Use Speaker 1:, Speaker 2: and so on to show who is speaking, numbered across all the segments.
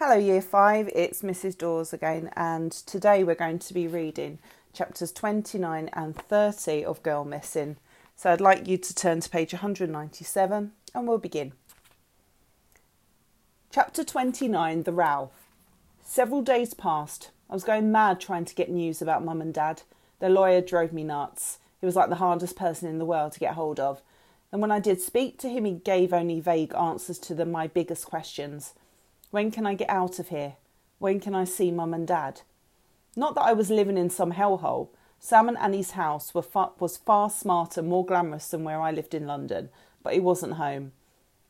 Speaker 1: Hello, Year 5, it's Mrs. Dawes again, and today we're going to be reading chapters 29 and 30 of Girl Missing. So I'd like you to turn to page 197 and we'll begin. Chapter 29 The Row. Several days passed. I was going mad trying to get news about Mum and Dad. Their lawyer drove me nuts. He was like the hardest person in the world to get hold of. And when I did speak to him, he gave only vague answers to the, my biggest questions. When can I get out of here? When can I see Mum and Dad? Not that I was living in some hellhole. Sam and Annie's house far, was far smarter, more glamorous than where I lived in London, but he wasn't home.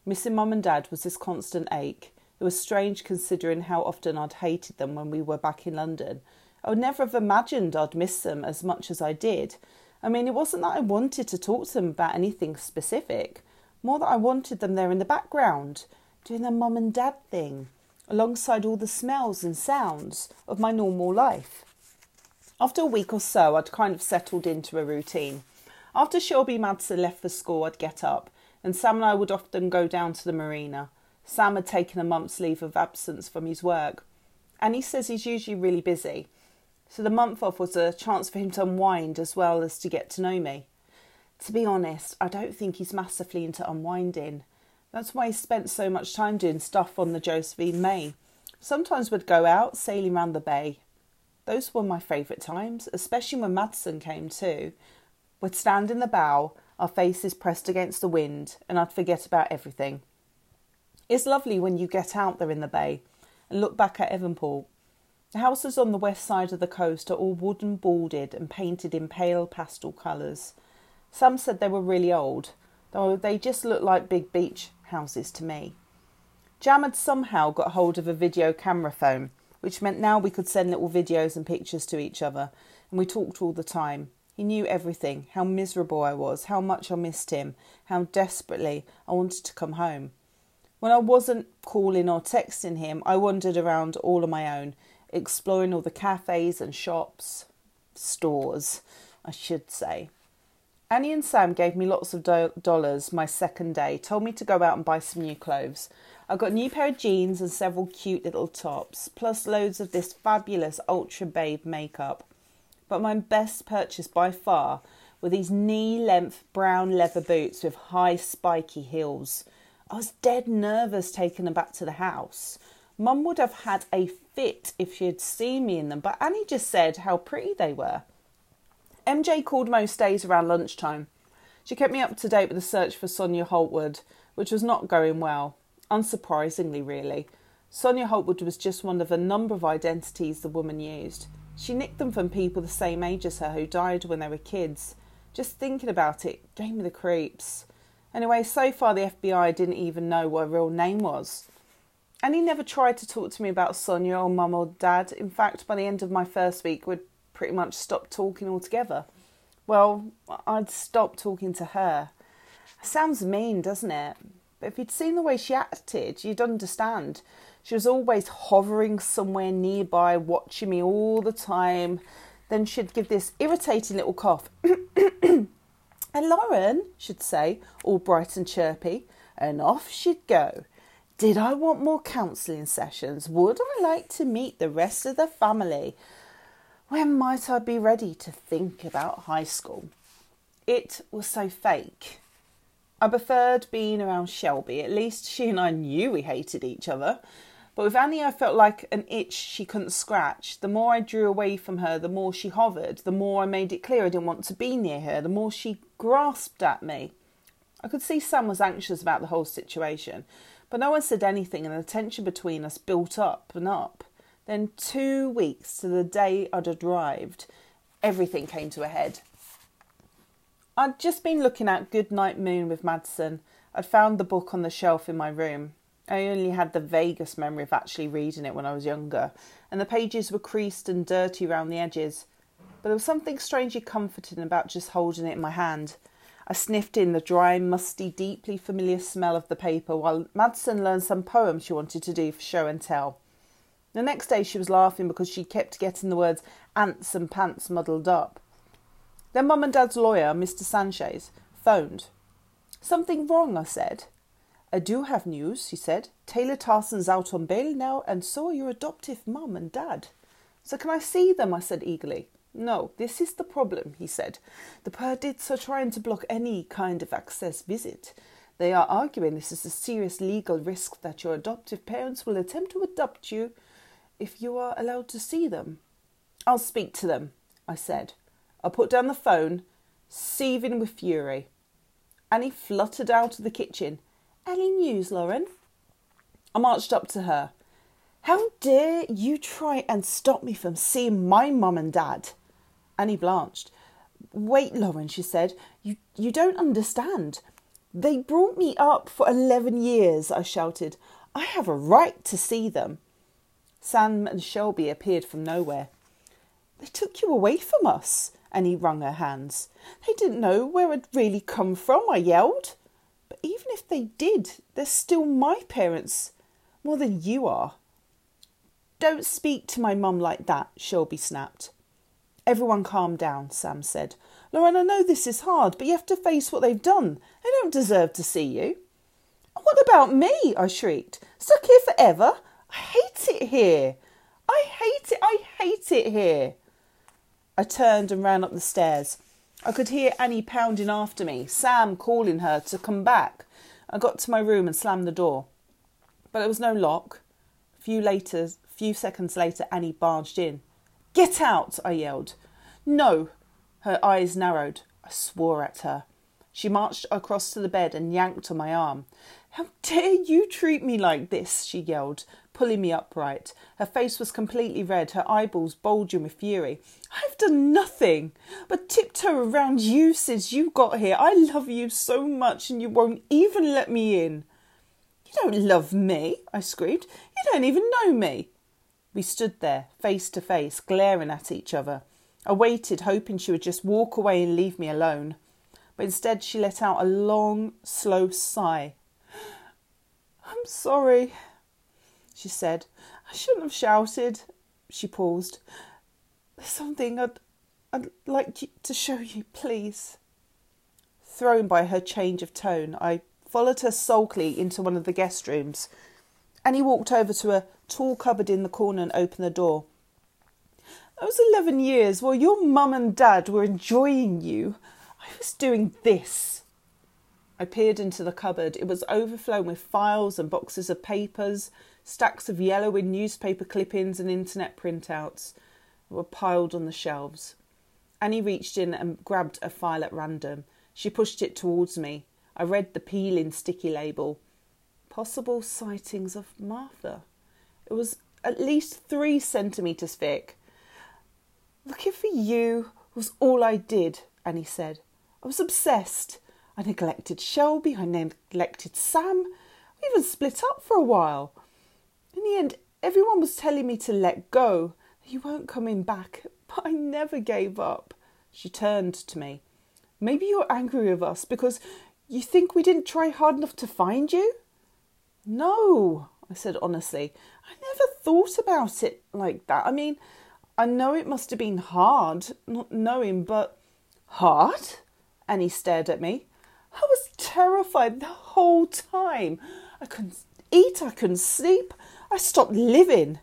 Speaker 1: Missing Mum and Dad was this constant ache. It was strange considering how often I'd hated them when we were back in London. I would never have imagined I'd miss them as much as I did. I mean, it wasn't that I wanted to talk to them about anything specific, more that I wanted them there in the background, doing their mum and dad thing, alongside all the smells and sounds of my normal life. After a week or so, I'd kind of settled into a routine. After Shelby Madison left for school, I'd get up, and Sam and I would often go down to the marina. Sam had taken a month's leave of absence from his work, and he says he's usually really busy. So the month off was a chance for him to unwind as well as to get to know me. To be honest, I don't think he's massively into unwinding. That's why he spent so much time doing stuff on the Josephine May. Sometimes we'd go out sailing round the bay. Those were my favourite times, especially when Madison came too. We'd stand in the bow, our faces pressed against the wind, and I'd forget about everything. It's lovely when you get out there in the bay and look back at Evanport. The houses on the west side of the coast are all wooden boarded and painted in pale pastel colours. Some said they were really old, though they just looked like big beach houses to me. Jam had somehow got hold of a video camera phone, which meant now we could send little videos and pictures to each other, and we talked all the time. He knew everything how miserable I was, how much I missed him, how desperately I wanted to come home. When I wasn't calling or texting him, I wandered around all on my own, exploring all the cafes and shops, stores, I should say. Annie and Sam gave me lots of do- dollars my second day, told me to go out and buy some new clothes. I got a new pair of jeans and several cute little tops, plus loads of this fabulous Ultra Babe makeup. But my best purchase by far were these knee length brown leather boots with high spiky heels. I was dead nervous taking them back to the house. Mum would have had a fit if she had seen me in them, but Annie just said how pretty they were. MJ called most days around lunchtime. She kept me up to date with the search for Sonia Holtwood, which was not going well, unsurprisingly, really. Sonia Holtwood was just one of a number of identities the woman used. She nicked them from people the same age as her who died when they were kids. Just thinking about it gave me the creeps. Anyway, so far the FBI didn't even know what her real name was. Annie never tried to talk to me about Sonia or mum or dad. In fact, by the end of my first week, we'd pretty much stopped talking altogether. Well, I'd stopped talking to her. Sounds mean, doesn't it? But if you'd seen the way she acted, you'd understand. She was always hovering somewhere nearby, watching me all the time. Then she'd give this irritating little cough. and Lauren, she'd say, all bright and chirpy, and off she'd go. Did I want more counselling sessions? Would I like to meet the rest of the family? When might I be ready to think about high school? It was so fake. I preferred being around Shelby. At least she and I knew we hated each other. But with Annie, I felt like an itch she couldn't scratch. The more I drew away from her, the more she hovered. The more I made it clear I didn't want to be near her, the more she grasped at me. I could see Sam was anxious about the whole situation, but no one said anything, and the tension between us built up and up. Then, two weeks to the day I'd arrived, everything came to a head. I'd just been looking at Goodnight Moon with Madison. I'd found the book on the shelf in my room. I only had the vaguest memory of actually reading it when I was younger, and the pages were creased and dirty round the edges. But there was something strangely comforting about just holding it in my hand. I sniffed in the dry, musty, deeply familiar smell of the paper while Madison learned some poem she wanted to do for show and tell. The next day she was laughing because she kept getting the words ants and pants muddled up. Then Mum and Dad's lawyer, Mr. Sanchez, phoned. Something wrong, I said. I do have news, he said. Taylor Carson's out on bail now, and so are your adoptive mum and dad. So can I see them? I said eagerly. No, this is the problem, he said. The Purdeys are trying to block any kind of access visit. They are arguing this is a serious legal risk that your adoptive parents will attempt to adopt you if you are allowed to see them. I'll speak to them, I said. I put down the phone, seething with fury. Annie fluttered out of the kitchen. Any news, Lauren? I marched up to her. How dare you try and stop me from seeing my mum and dad? Annie blanched. Wait, Lauren, she said. You, you don't understand. They brought me up for 11 years, I shouted. I have a right to see them. Sam and Shelby appeared from nowhere. They took you away from us, Annie wrung her hands. They didn't know where I'd really come from, I yelled. But even if they did, they're still my parents, more than you are. Don't speak to my mum like that, Shelby snapped. Everyone calm down, Sam said. Lauren, I know this is hard, but you have to face what they've done. They don't deserve to see you. What about me? I shrieked. Stuck here forever? I hate it here. I hate it. I hate it here. I turned and ran up the stairs. I could hear Annie pounding after me, Sam calling her to come back. I got to my room and slammed the door. But there was no lock. A few later, few seconds later, Annie barged in. Get out! I yelled. No. Her eyes narrowed. I swore at her. She marched across to the bed and yanked on my arm. How dare you treat me like this? she yelled, pulling me upright. Her face was completely red, her eyeballs bulging with fury. I've done nothing but tiptoe around you since you got here. I love you so much and you won't even let me in. You don't love me, I screamed. You don't even know me. We stood there, face to face, glaring at each other. I waited, hoping she would just walk away and leave me alone. But instead, she let out a long, slow sigh. I'm sorry, she said. I shouldn't have shouted. She paused. There's something I'd, I'd like to show you, please. Thrown by her change of tone, I followed her sulkily into one of the guest rooms. Annie walked over to a tall cupboard in the corner and opened the door. Those eleven years while your mum and dad were enjoying you, I was doing this. I peered into the cupboard. It was overflowing with files and boxes of papers, stacks of yellowing newspaper clippings and internet printouts were piled on the shelves. Annie reached in and grabbed a file at random. She pushed it towards me. I read the peeling sticky label. Possible sightings of Martha. It was at least three centimetres thick. Looking for you was all I did, Annie said. I was obsessed. I neglected Shelby, I neglected Sam. We even split up for a while. In the end, everyone was telling me to let go. You weren't coming back, but I never gave up. She turned to me. Maybe you're angry with us because you think we didn't try hard enough to find you? No, I said honestly. I never thought about it like that. I mean, I know it must have been hard not knowing, but hard? Annie stared at me. I was terrified the whole time. I couldn't eat, I couldn't sleep, I stopped living.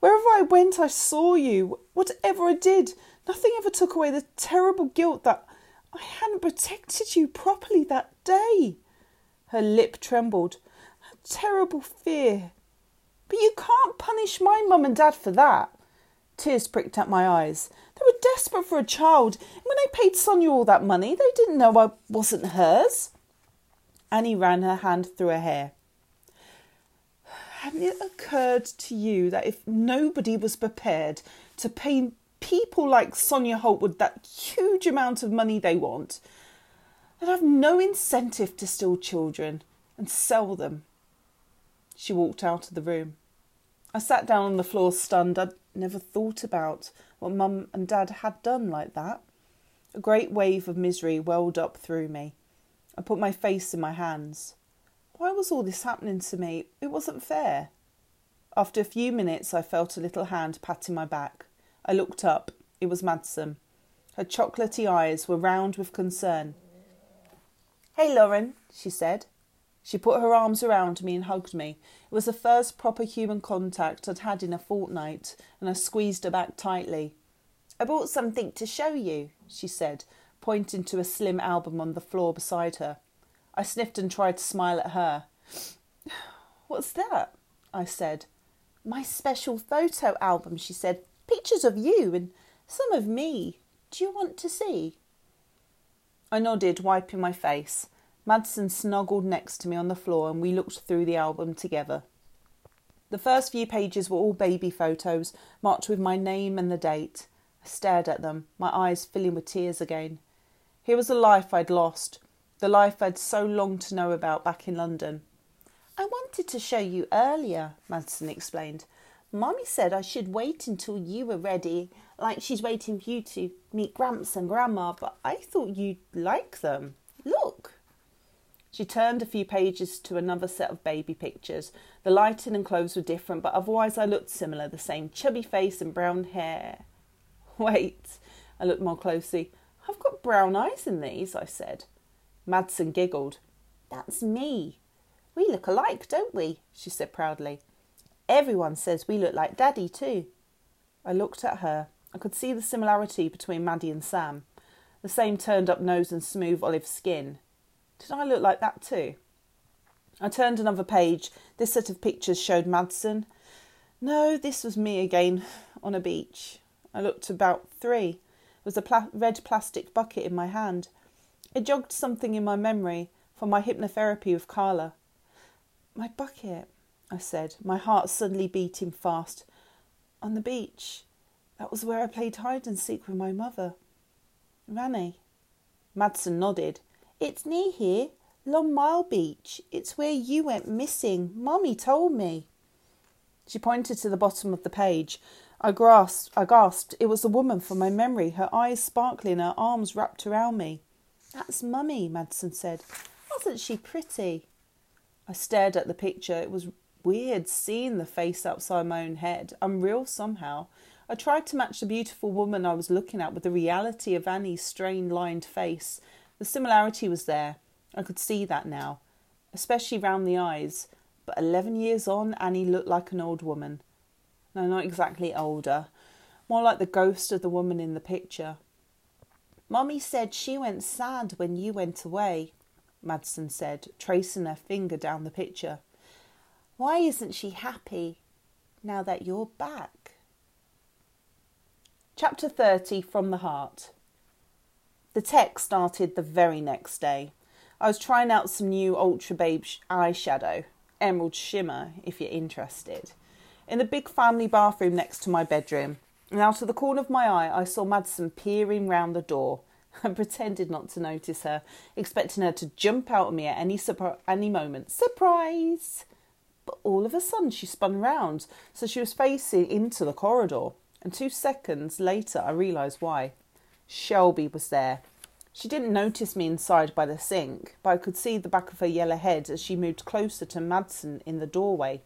Speaker 1: Wherever I went, I saw you. Whatever I did, nothing ever took away the terrible guilt that I hadn't protected you properly that day. Her lip trembled. A terrible fear. But you can't punish my mum and dad for that. Tears pricked at my eyes. They were desperate for a child. And when I paid Sonia all that money, they didn't know I wasn't hers. Annie ran her hand through her hair. Hadn't it occurred to you that if nobody was prepared to pay people like Sonia Holtwood that huge amount of money they want, they'd have no incentive to steal children and sell them? She walked out of the room. I sat down on the floor stunned. I'd never thought about what Mum and Dad had done like that. A great wave of misery welled up through me. I put my face in my hands. Why was all this happening to me? It wasn't fair. After a few minutes, I felt a little hand patting my back. I looked up. It was Madison. Her chocolatey eyes were round with concern. Hey, Lauren, she said. She put her arms around me and hugged me. It was the first proper human contact I'd had in a fortnight, and I squeezed her back tightly. I brought something to show you, she said, pointing to a slim album on the floor beside her. I sniffed and tried to smile at her. What's that? I said. My special photo album, she said. Pictures of you and some of me. Do you want to see? I nodded, wiping my face. Madison snuggled next to me on the floor and we looked through the album together. The first few pages were all baby photos, marked with my name and the date. I stared at them, my eyes filling with tears again. Here was a life I'd lost, the life I'd so longed to know about back in London. I wanted to show you earlier, Madison explained. Mummy said I should wait until you were ready, like she's waiting for you to meet Gramps and Grandma, but I thought you'd like them. Look. She turned a few pages to another set of baby pictures. The lighting and clothes were different, but otherwise I looked similar the same chubby face and brown hair. Wait, I looked more closely. I've got brown eyes in these, I said. Madison giggled. That's me. We look alike, don't we? she said proudly. Everyone says we look like Daddy, too. I looked at her. I could see the similarity between Maddie and Sam. The same turned up nose and smooth olive skin. Did I look like that too? I turned another page. This set of pictures showed Madison. No, this was me again on a beach. I looked about three. There was a pla- red plastic bucket in my hand. It jogged something in my memory from my hypnotherapy with Carla. My bucket, I said, my heart suddenly beating fast. On the beach. That was where I played hide and seek with my mother. Ranny. Madison nodded. It's near here, Long Mile Beach. It's where you went missing. Mummy told me. She pointed to the bottom of the page. I grasped, I gasped. It was the woman from my memory, her eyes sparkling, her arms wrapped around me. That's Mummy, Madison said. Wasn't she pretty? I stared at the picture. It was weird seeing the face outside my own head, unreal somehow. I tried to match the beautiful woman I was looking at with the reality of Annie's strained, lined face, the similarity was there. I could see that now, especially round the eyes. But eleven years on, Annie looked like an old woman. No, not exactly older, more like the ghost of the woman in the picture. Mummy said she went sad when you went away, Madison said, tracing her finger down the picture. Why isn't she happy now that you're back? Chapter 30 From the Heart. The tech started the very next day. I was trying out some new Ultra Babe eyeshadow, Emerald Shimmer, if you're interested, in the big family bathroom next to my bedroom. And out of the corner of my eye, I saw Madison peering round the door. I pretended not to notice her, expecting her to jump out at me at any, any moment. Surprise! But all of a sudden, she spun round, so she was facing into the corridor. And two seconds later, I realised why. Shelby was there. She didn't notice me inside by the sink, but I could see the back of her yellow head as she moved closer to Madison in the doorway.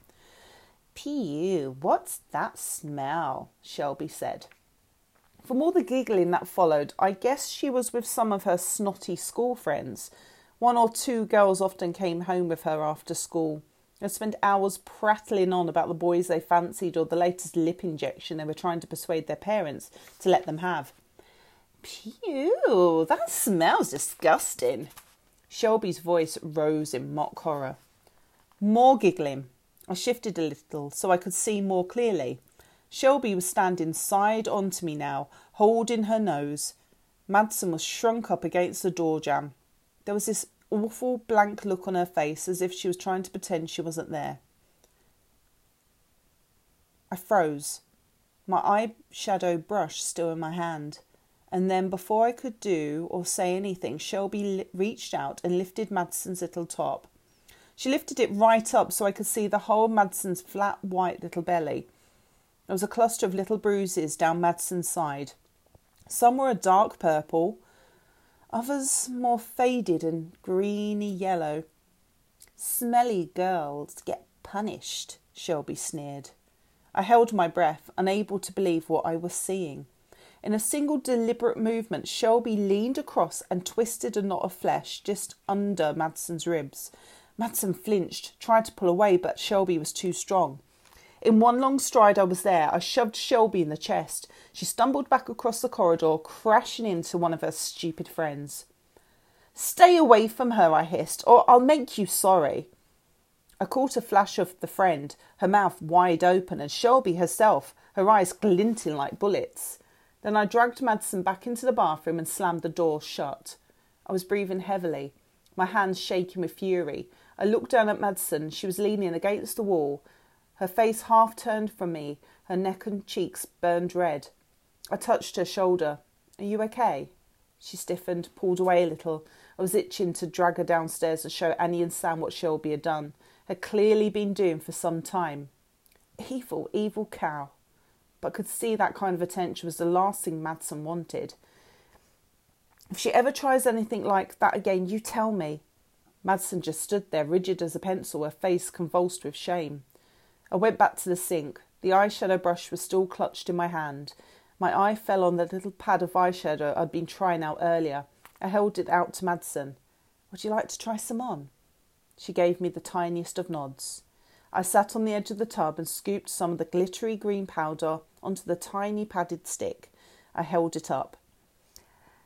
Speaker 1: Pew, what's that smell? Shelby said. From all the giggling that followed, I guess she was with some of her snotty school friends. One or two girls often came home with her after school and spent hours prattling on about the boys they fancied or the latest lip injection they were trying to persuade their parents to let them have. Pew, that smells disgusting. Shelby's voice rose in mock horror. More giggling. I shifted a little so I could see more clearly. Shelby was standing side on to me now, holding her nose. Madison was shrunk up against the door jamb. There was this awful blank look on her face as if she was trying to pretend she wasn't there. I froze, my eyeshadow brush still in my hand. And then, before I could do or say anything, Shelby reached out and lifted Madison's little top. She lifted it right up so I could see the whole Madison's flat white little belly. There was a cluster of little bruises down Madison's side. Some were a dark purple, others more faded and greeny yellow. Smelly girls get punished, Shelby sneered. I held my breath, unable to believe what I was seeing. In a single deliberate movement, Shelby leaned across and twisted a knot of flesh just under Madison's ribs. Madison flinched, tried to pull away, but Shelby was too strong. In one long stride, I was there. I shoved Shelby in the chest. She stumbled back across the corridor, crashing into one of her stupid friends. Stay away from her, I hissed, or I'll make you sorry. I caught a flash of the friend, her mouth wide open, and Shelby herself, her eyes glinting like bullets. Then I dragged Madison back into the bathroom and slammed the door shut. I was breathing heavily, my hands shaking with fury. I looked down at Madison. She was leaning against the wall, her face half turned from me, her neck and cheeks burned red. I touched her shoulder. Are you okay? She stiffened, pulled away a little. I was itching to drag her downstairs and show Annie and Sam what Shelby had done, had clearly been doing for some time. Evil, evil cow. But could see that kind of attention was the last thing Madison wanted. If she ever tries anything like that again, you tell me. Madison just stood there, rigid as a pencil, her face convulsed with shame. I went back to the sink. The eyeshadow brush was still clutched in my hand. My eye fell on the little pad of eyeshadow I'd been trying out earlier. I held it out to Madison. Would you like to try some on? She gave me the tiniest of nods. I sat on the edge of the tub and scooped some of the glittery green powder onto the tiny padded stick. I held it up.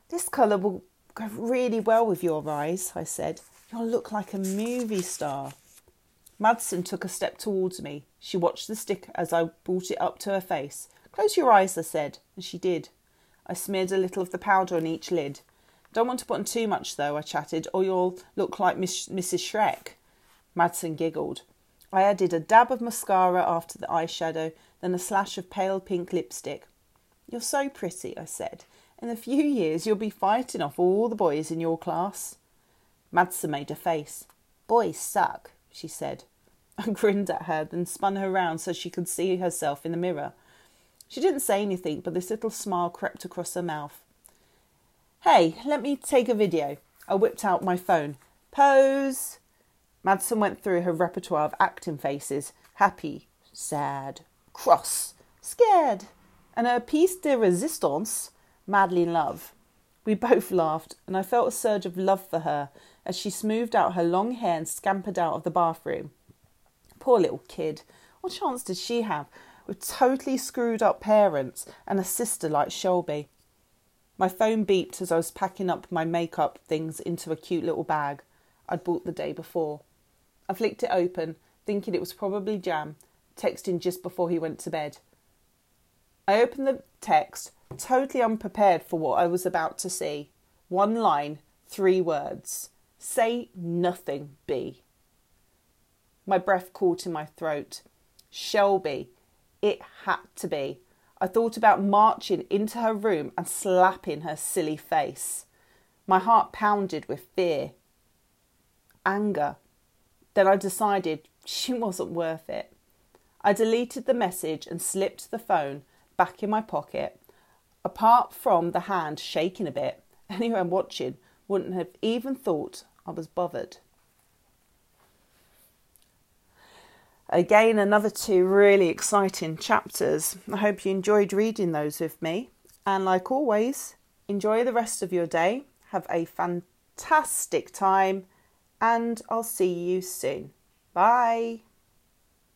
Speaker 1: This colour will go really well with your eyes, I said. You'll look like a movie star. Madison took a step towards me. She watched the stick as I brought it up to her face. Close your eyes, I said, and she did. I smeared a little of the powder on each lid. Don't want to put on too much, though, I chatted, or you'll look like Miss, Mrs. Shrek. Madison giggled. I added a dab of mascara after the eyeshadow, then a slash of pale pink lipstick. You're so pretty, I said. In a few years, you'll be fighting off all the boys in your class. Madison made a face. Boys suck, she said. I grinned at her, then spun her round so she could see herself in the mirror. She didn't say anything, but this little smile crept across her mouth. Hey, let me take a video. I whipped out my phone. Pose! Madison went through her repertoire of acting faces happy, sad, cross, scared, and her piece de resistance madly in love. We both laughed, and I felt a surge of love for her as she smoothed out her long hair and scampered out of the bathroom. Poor little kid. What chance did she have with totally screwed up parents and a sister like Shelby? My phone beeped as I was packing up my makeup things into a cute little bag I'd bought the day before. I flicked it open, thinking it was probably Jam, texting just before he went to bed. I opened the text totally unprepared for what I was about to see. One line, three words. Say nothing, B. My breath caught in my throat. Shelby. It had to be. I thought about marching into her room and slapping her silly face. My heart pounded with fear, anger. Then I decided she wasn't worth it. I deleted the message and slipped the phone back in my pocket Apart from the hand shaking a bit, anyone watching wouldn't have even thought I was bothered. Again, another two really exciting chapters. I hope you enjoyed reading those with me. And like always, enjoy the rest of your day. Have a fantastic time, and I'll see you soon. Bye.